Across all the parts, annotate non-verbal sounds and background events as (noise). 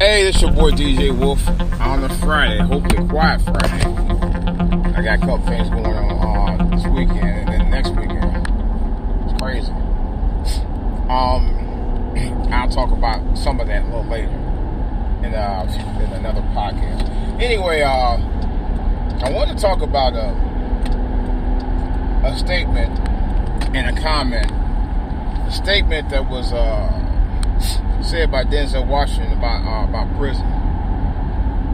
Hey, this is your boy DJ Wolf on a Friday, hopefully quiet Friday. I got a couple things going on uh, this weekend and then next weekend. It's crazy. Um, I'll talk about some of that a little later in, uh, in another podcast. Anyway, uh, I want to talk about a, a statement and a comment. A statement that was uh, said by Denzel Washington about uh, about prison,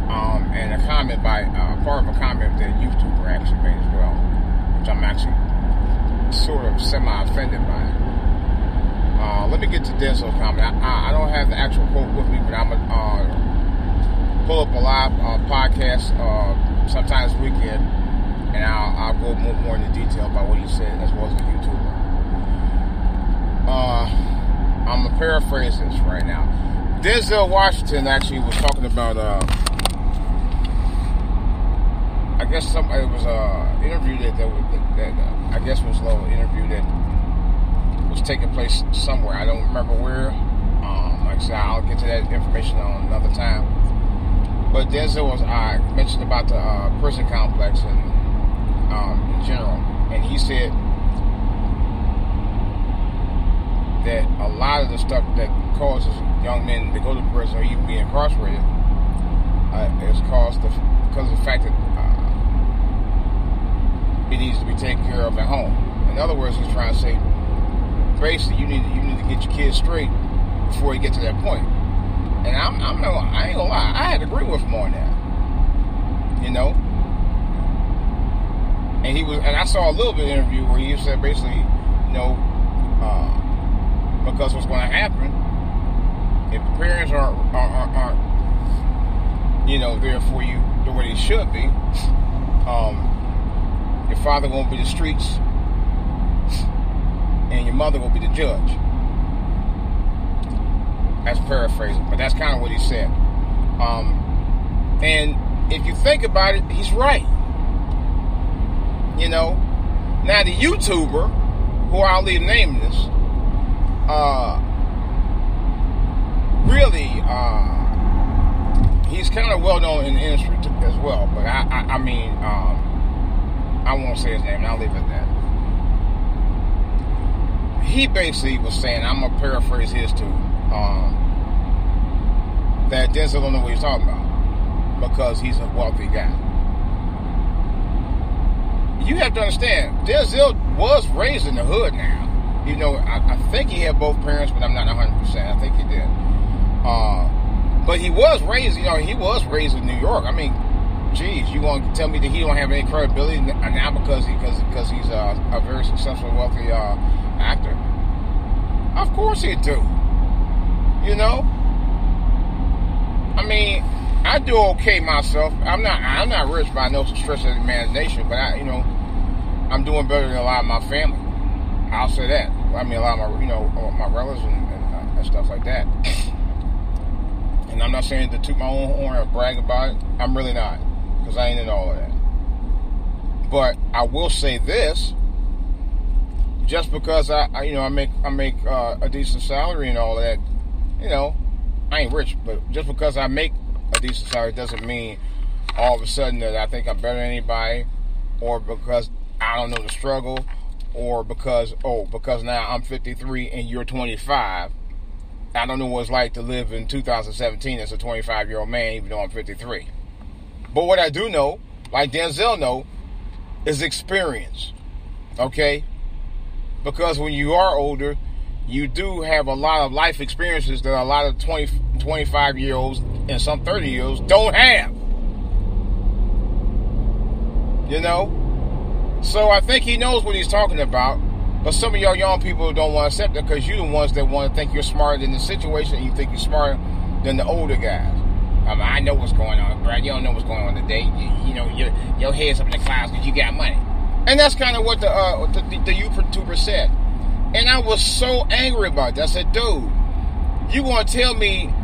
um, and a comment by uh, part of a comment that YouTuber actually made as well, which I'm actually sort of semi offended by. Uh, let me get to Denzel's comment. I, I, don't have the actual quote with me, but I'm gonna uh, pull up a live uh, podcast uh, sometimes weekend, and I'll, I'll go more, more into detail about what he said as well as the YouTuber. Uh, I'm gonna paraphrase this right now. Denzel Washington actually was talking about. Uh, I guess some it was a interview that that, that, that uh, I guess was a little interview that was taking place somewhere. I don't remember where. Um, like I said, I'll get to that information on another time. But Denzel was I uh, mentioned about the uh, prison complex and um, in general, and he said that a lot of the stuff that causes young men to go to prison or even be incarcerated uh, is caused because of the fact that uh, it needs to be taken care of at home. In other words, he's trying to say, basically, you need you need to get your kids straight before you get to that point. And I'm, I'm no, I ain't gonna lie, I had to agree with him on that. You know. And he was, and I saw a little bit interview where he said basically, you know, uh, because what's going to happen if the parents aren't, aren't, aren't, you know, there for you the way they should be, um, your father won't be the streets, and your mother will be the judge. That's paraphrasing, but that's kind of what he said. Um, and if you think about it, he's right. You know, now the YouTuber, who I'll leave nameless uh, really, uh, he's kind of well known in the industry as well. But I, I, I mean, um, I won't say his name. I'll leave it at that. He basically was saying, I'm gonna paraphrase his too, um, that Denzel don't know what he's talking about because he's a wealthy guy. You have to understand, Denzel was raised in the hood now you know, I, I, think he had both parents, but I'm not 100%. I think he did. Uh, but he was raised, you know, he was raised in New York. I mean, geez, you want to tell me that he don't have any credibility now because he because because he's a, a, very successful, wealthy uh, actor? Of course he do. You know, I mean, I do okay myself. I'm not I'm not rich by no stretch of the imagination, but I, you know, I'm doing better than a lot of my family. I'll say that. I mean, a lot of my, you know, my relatives and, and, and stuff like that. And I'm not saying to toot my own horn or brag about it. I'm really not, because I ain't in all of that. But I will say this: just because I, I you know, I make I make uh, a decent salary and all of that, you know, I ain't rich, but just because I make a decent salary doesn't mean all of a sudden that I think I'm better than anybody, or because I don't know the struggle, or because oh because now I'm 53 and you're 25. I don't know what it's like to live in 2017 as a 25 year old man, even though I'm 53. But what I do know, like Denzel know, is experience. Okay, because when you are older, you do have a lot of life experiences that a lot of 20, 25 year olds and some 30 year olds don't have. You know, so I think he knows what he's talking about. But some of y'all young people don't want to accept it because you're the ones that want to think you're smarter than the situation and you think you're smarter than the older guys. I, mean, I know what's going on, Brad. You don't know what's going on today. You, you know, your, your head's up in the clouds because you got money. And that's kind of what the, uh, the, the, the YouTuber said. And I was so angry about that. I said, dude, you want to tell me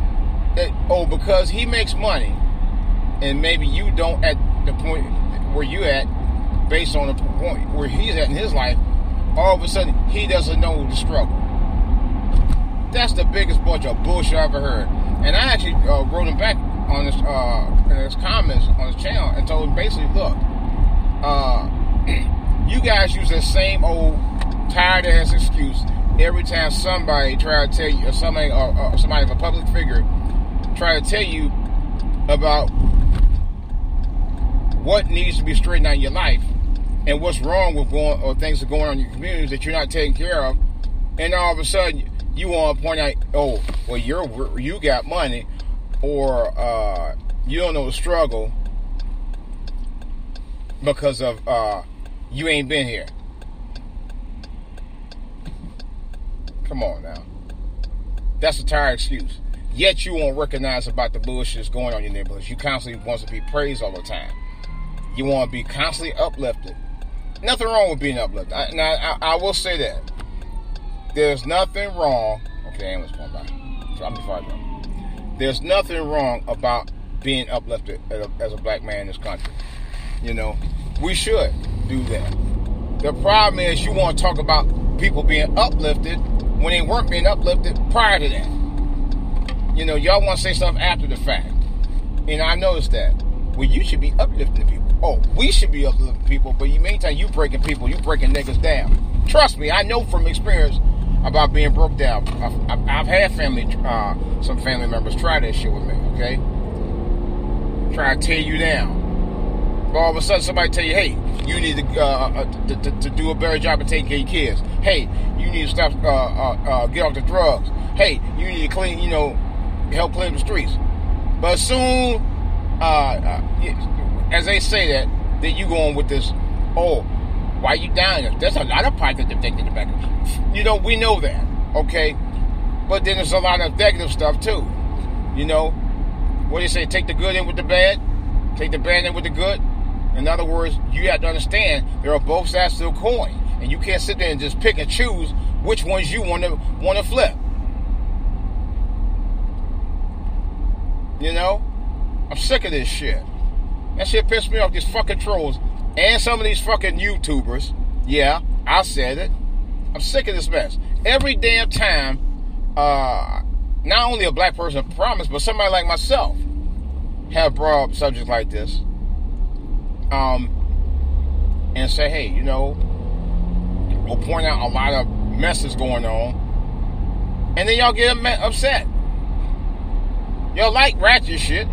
that, oh, because he makes money and maybe you don't at the point where you at, based on the point where he's at in his life, all of a sudden he doesn't know the struggle. That's the biggest bunch of bullshit I've ever heard. And I actually uh, wrote him back on his uh, his comments on his channel and told him basically, look, uh, (clears throat) you guys use the same old tired ass excuse every time somebody try to tell you, or somebody, or, somebody of a public figure, try to tell you about what needs to be straightened out in your life and what's wrong with going or things are going on in your communities that you're not taking care of, and all of a sudden you want to point out, oh, well, you're you got money, or uh, you don't know the struggle because of uh, you ain't been here. Come on now. That's a tired excuse. Yet you won't recognize about the bullshit that's going on in your neighborhoods. You constantly want to be praised all the time. You want to be constantly uplifted. Nothing wrong with being uplifted. I, now, I, I will say that. There's nothing wrong. Okay, ambulance going by. So I'm before I There's nothing wrong about being uplifted as a, as a black man in this country. You know, we should do that. The problem is you want to talk about people being uplifted when they weren't being uplifted prior to that. You know, y'all want to say stuff after the fact. And I noticed that. Well, you should be uplifting people. Oh, we should be uplifting people, but you meantime you breaking people, you breaking niggas down. Trust me, I know from experience about being broke down. I've, I've, had family, uh, some family members try that shit with me. Okay, try to tear you down. But all of a sudden, somebody tell you, "Hey, you need to, uh, uh, to, to, to, do a better job of taking care of your kids. Hey, you need to stop, uh, uh, uh, get off the drugs. Hey, you need to clean, you know, help clean the streets." But soon, as they say that, then you go on with this, "Oh, why you down?" there? There's a lot of positive things in the back. You know, we know that, okay? But then there's a lot of negative stuff too. You know, what do you say? Take the good in with the bad. Take the bad in with the good. In other words, you have to understand there are both sides to the coin, and you can't sit there and just pick and choose which ones you want to want to flip. You know, I'm sick of this shit. That shit pissed me off. These fucking trolls and some of these fucking YouTubers. Yeah, I said it. I'm sick of this mess. Every damn time, uh, not only a black person promise, but somebody like myself have brought up subjects like this um, and say, hey, you know, we'll point out a lot of messes going on, and then y'all get upset. Y'all like ratchet shit,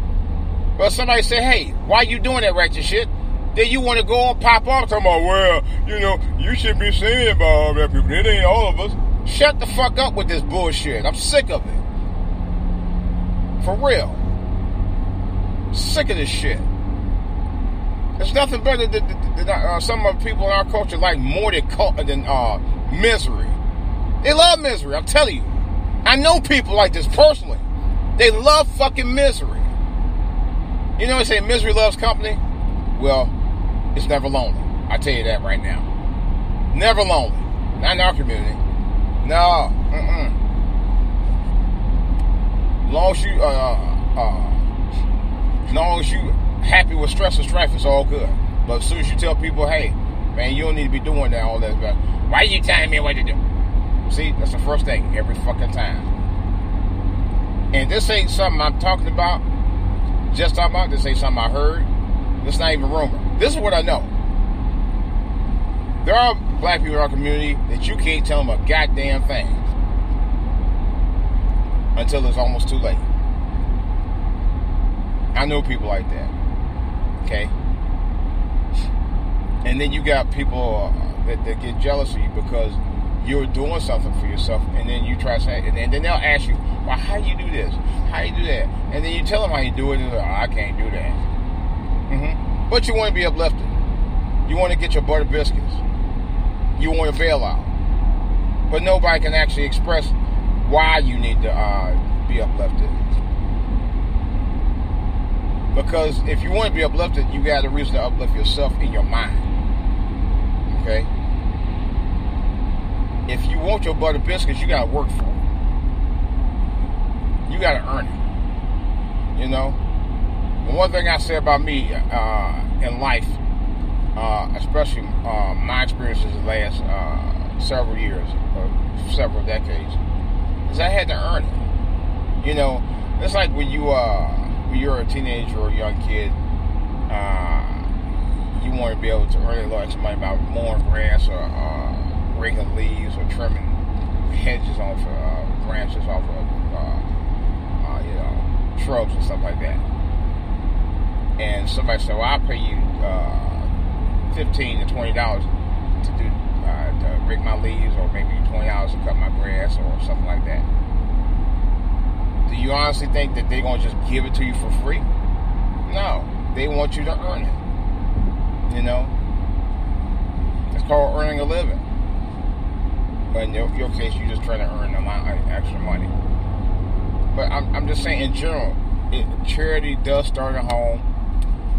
but somebody say, hey, why you doing that ratchet shit? Then you want to go and pop off talking about, well, you know, you should be saying about all that people. It ain't all of us. Shut the fuck up with this bullshit. I'm sick of it. For real. Sick of this shit. There's nothing better than, than, than uh, some of the people in our culture like more than, than uh, misery. They love misery, I'm telling you. I know people like this personally. They love fucking misery. You know they say misery loves company? Well, it's never lonely. I tell you that right now. Never lonely. Not in our community. No. Mm-mm. Long as you, uh, uh, uh long as you happy with stress and strife, it's all good. But as soon as you tell people, hey, man, you don't need to be doing that, all that, but why are you telling me what to do? See, that's the first thing every fucking time. And this ain't something I'm talking about, just talking about. This ain't something I heard. This not even rumor. This is what I know. There are black people in our community that you can't tell them a goddamn thing until it's almost too late. I know people like that. Okay? And then you got people uh, that, that get jealous of you because you're doing something for yourself, and then you try to say, and then, they'll ask you, well, how you do this? How you do that? And then you tell them how you do it, and they're like, oh, I can't do that. Mm-hmm. But you want to be uplifted. You want to get your butter biscuits. You want to bail out. But nobody can actually express why you need to uh, be uplifted. Because if you want to be uplifted, you got a reason to uplift yourself in your mind. Okay? If you want your butter biscuits, you got to work for it. You got to earn it. You know? And one thing I say about me uh, in life, uh, especially uh, my experiences the last uh, several years several decades, is I had to earn it. You know, It's like when you uh when you're a teenager or a young kid, uh, you want to be able to earn a lot of money by mowing grass or uh, raking leaves or trimming hedges off of uh, branches off of uh, uh, you know shrubs and stuff like that. And somebody said, "Well, I'll pay you uh, fifteen to twenty dollars to do uh, to rake my leaves, or maybe twenty dollars to cut my grass, or something like that." Do you honestly think that they're gonna just give it to you for free? No, they want you to earn it. You know, it's called earning a living. But in your, your case, you're just trying to earn a of extra money. But I'm, I'm just saying, in general, it, charity does start at home.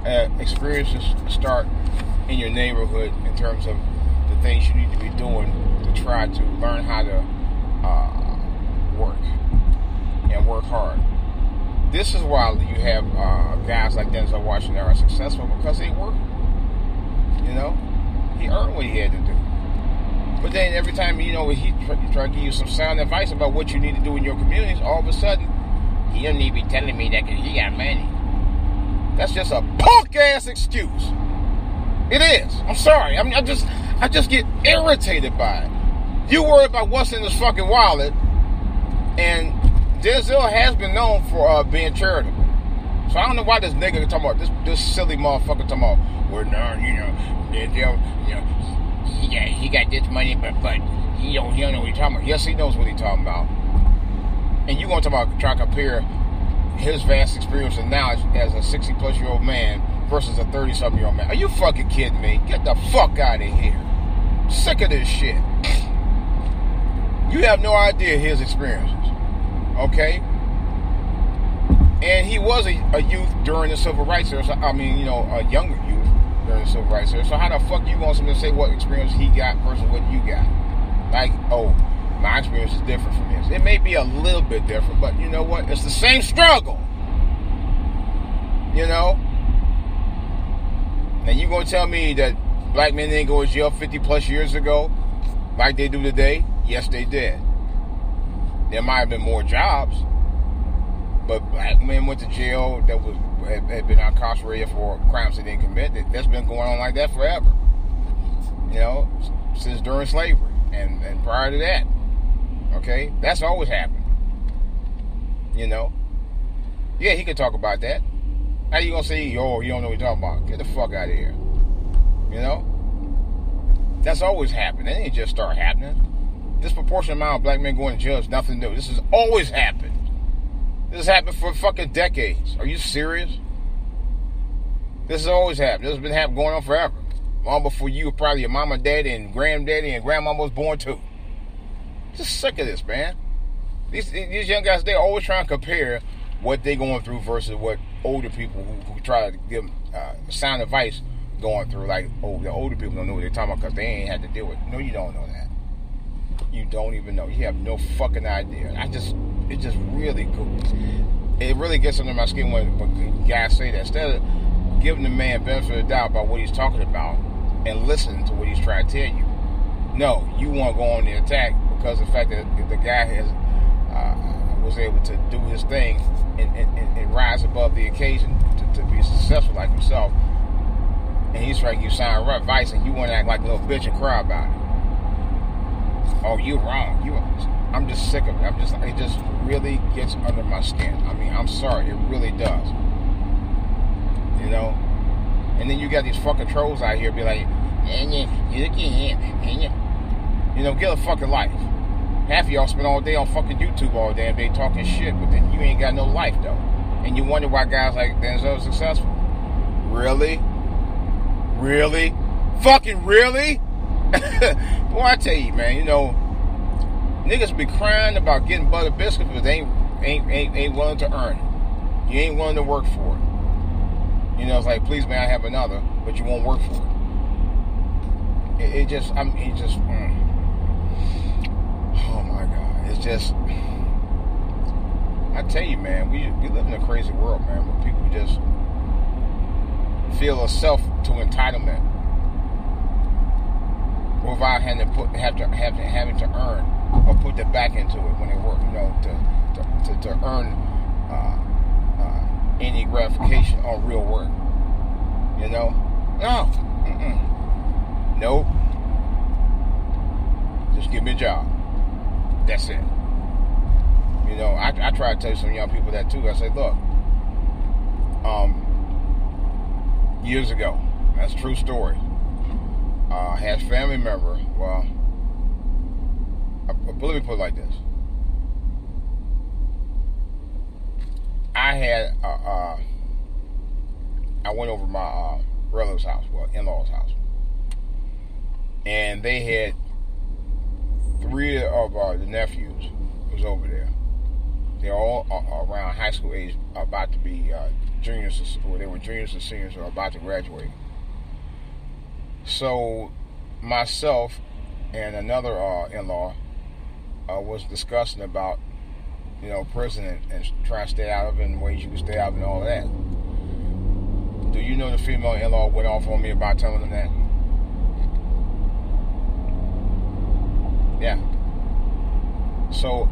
Uh, experiences start in your neighborhood in terms of the things you need to be doing to try to learn how to uh, work and work hard. This is why you have uh, guys like Denzel Washington that are successful because they work. You know, he earned what he had to do. But then every time you know he try, to give you some sound advice about what you need to do in your communities, all of a sudden he don't need to be telling me that because he got money. That's just a punk ass excuse. It is. I'm sorry. I mean, I just I just get irritated by it. You worry about what's in this fucking wallet, and Denzel has been known for uh, being charitable. So I don't know why this nigga talking about this this silly motherfucker talking about we're well no, you know, Denzel, you know, he got he got this money, but but he don't he don't know what he's talking about. Yes, he knows what he's talking about. And you gonna talk about try to compare his vast experience and knowledge as a sixty plus year old man versus a thirty something year old man? Are you fucking kidding me? Get the fuck out of here! sick of this shit. You have no idea his experiences. Okay? And he was a, a youth during the civil rights era. So, I mean, you know, a younger youth during the civil rights era. So how the fuck you want someone to say what experience he got versus what you got? Like, oh, my experience is different from his. It may be a little bit different, but you know what? It's the same struggle. You know? And you gonna tell me that black men didn't go to jail 50 plus years ago like they do today? Yes, they did. There might have been more jobs, but black men went to jail that was had, had been incarcerated for crimes they didn't commit. That, that's been going on like that forever. You know, since during slavery and, and prior to that. Okay, that's always happened. You know, yeah, he could talk about that. How you gonna say, oh, you don't know what you're talking about? Get the fuck out of here. You know, that's always happened. It didn't just start happening disproportionate amount of black men going to jail is nothing new. This has always happened. This happened for fucking decades. Are you serious? This has always happened. This has been happening going on forever. Long before you, probably your mama, daddy, and granddaddy and grandmama was born too. Just sick of this, man. These these young guys, they're always trying to compare what they're going through versus what older people who, who try to give uh, sound advice going through. Like, oh, the older people don't know what they're talking about because they ain't had to deal with. It. No, you don't know that you don't even know. You have no fucking idea. I just, it just really, cool. it really gets under my skin when, when guys say that. Instead of giving the man benefit of doubt about what he's talking about and listening to what he's trying to tell you, no, you want to go on the attack because the fact that the guy has uh, was able to do his thing and, and, and rise above the occasion to, to, be successful like himself, and he's trying to give sound advice, and you want to act like a little bitch and cry about it oh, you're wrong. You, I'm just sick of it. I'm just, it just really gets under my skin. I mean, I'm sorry, it really does. You know, and then you got these fucking trolls out here be like, you you know, get a fucking life. Half of y'all spend all day on fucking YouTube all day talking shit, but then you ain't got no life though. And you wonder why guys like Denzel are successful. Really? Really? Fucking really? (laughs) Boy, I tell you, man, you know, niggas be crying about getting butter biscuits, but they ain't ain't ain't, ain't willing to earn it. You ain't willing to work for it. You know, it's like, please, may I have another, but you won't work for it. It, it just, I'm, it just, mm. oh my god, it's just. I tell you, man, we we live in a crazy world, man, where people just feel a self to entitlement without having to put have to have to, having to earn or put the back into it when they work. You know, to to, to, to earn uh, uh, uh, any gratification on real work. You know, no, Mm-mm. nope. Just give me a job. That's it. You know, I, I try to tell some young people that too. I say, look, um, years ago, that's a true story. Uh, had family member. Well, uh, let me put it like this. I had, uh, uh, I went over my uh, relative's house, well, in-laws' house, and they had three of uh, the nephews was over there. They're all uh, around high school age, about to be uh, juniors, or they were juniors and seniors, or about to graduate. So, myself and another uh, in-law uh, was discussing about, you know, prison and, and trying to stay out of it and ways you can stay out of it and all that. Do you know the female in-law went off on me about telling them that? Yeah. So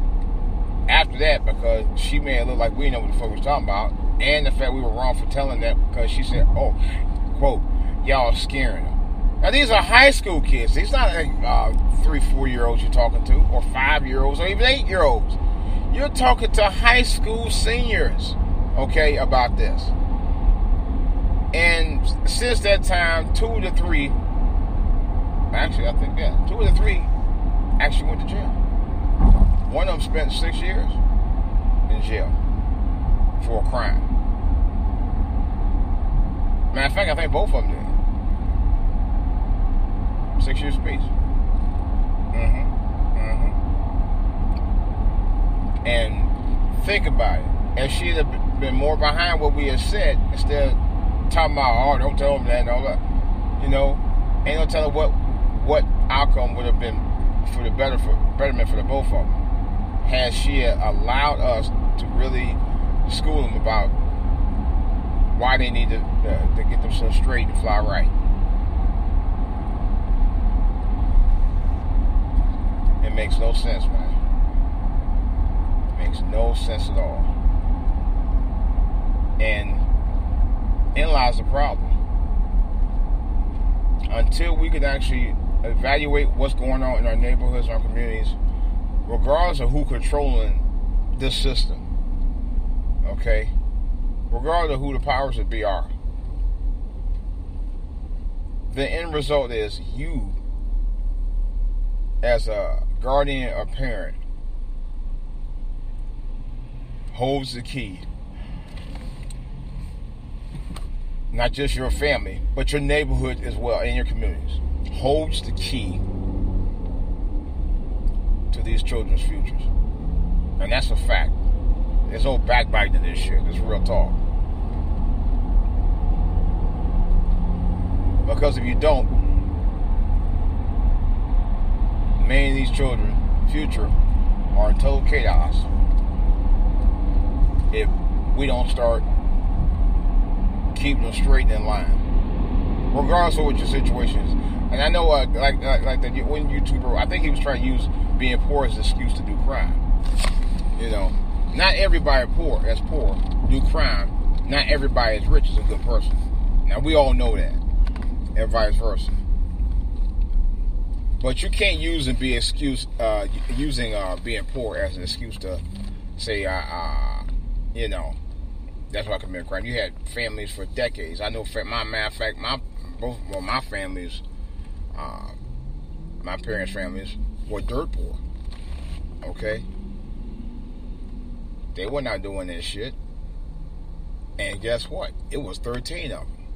after that, because she made it look like we know what the fuck we was talking about, and the fact we were wrong for telling that because she said, "Oh, quote, y'all scaring them." Now these are high school kids. These not uh, three, four year olds you're talking to, or five year olds, or even eight year olds. You're talking to high school seniors, okay, about this. And since that time, two the three, actually, I think yeah, two the three actually went to jail. One of them spent six years in jail for a crime. Matter of fact, I think both of them did. Six years apiece. Mm-hmm. Mm-hmm. And think about it. If she had been more behind what we had said, instead of talking about, oh, don't tell them that and all that, you know, ain't no telling what what outcome would have been for the better for betterment for the both of them. Had she allowed us to really school them about why they need to, uh, to get themselves straight and fly right. It makes no sense, man. It makes no sense at all. And in lies the problem. Until we can actually evaluate what's going on in our neighborhoods, our communities, regardless of who controlling this system. Okay? Regardless of who the powers that be are. The end result is you as a guardian or parent holds the key. Not just your family, but your neighborhood as well and your communities. Holds the key to these children's futures. And that's a fact. There's no backbiting in this shit. It's real talk. Because if you don't, many of these children, future, are in total chaos if we don't start keeping them straight in line, regardless of what your situation is. And I know, uh, like, like, like the one YouTuber, I think he was trying to use being poor as an excuse to do crime. You know, not everybody poor that's poor do crime. Not everybody is rich is a good person. Now we all know that, and vice versa. But you can't use and be excuse uh, using uh, being poor as an excuse to say, uh, uh, you know, that's why I commit crime. You had families for decades. I know, my matter of fact, my both well, my families, uh, my parents' families were dirt poor. Okay, they were not doing this shit. And guess what? It was 13 of them.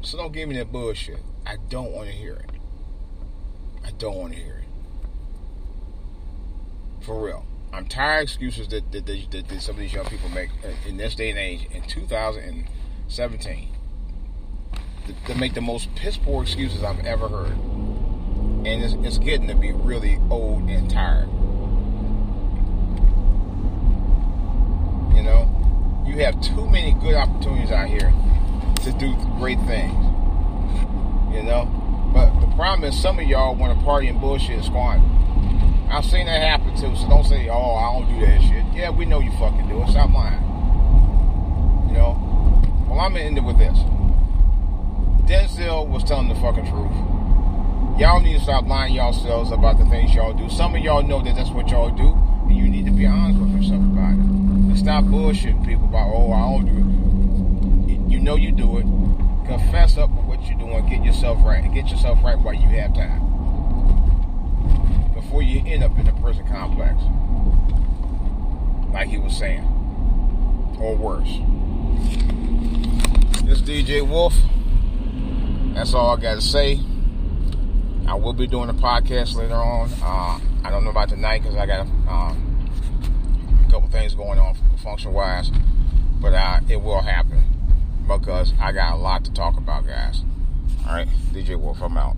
So don't give me that bullshit. I don't want to hear it. I don't want to hear it. For real. I'm tired of excuses that, that, that, that, some of these young people make in this day and age in 2017 to, make the most piss poor excuses I've ever heard. And it's, it's getting to be really old and tired. You know, you have too many good opportunities out here to do great things. You know, but the problem is some of y'all want to party and bullshit and squander. I've seen that happen too. So don't say, "Oh, I don't do that shit." Yeah, we know you fucking do it. Stop lying. You know. Well, I'm gonna end it with this. Denzel was telling the fucking truth. Y'all need to stop lying yourselves about the things y'all do. Some of y'all know that that's what y'all do, and you need to be honest with yourself about it. It's not bullshitting people about, oh, I don't do it. You know you do it. Confess up you're doing. Get yourself right. And get yourself right while you have time. Before you end up in a prison complex. Like he was saying. Or worse. This DJ Wolf. That's all I got to say. I will be doing a podcast later on. Uh, I don't know about tonight because I got um, a couple things going on function wise, but uh, it will happen because I got a lot to talk about, guys. All right, DJ Wolf, I'm out.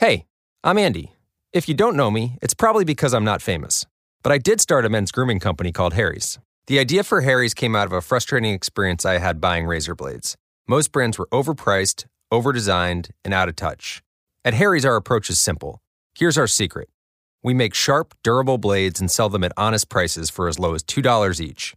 Hey, I'm Andy. If you don't know me, it's probably because I'm not famous. But I did start a men's grooming company called Harry's. The idea for Harry's came out of a frustrating experience I had buying razor blades. Most brands were overpriced, overdesigned, and out of touch. At Harry's, our approach is simple. Here's our secret we make sharp, durable blades and sell them at honest prices for as low as $2 each.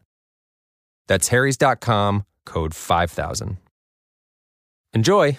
That's harrys.com, code 5000. Enjoy!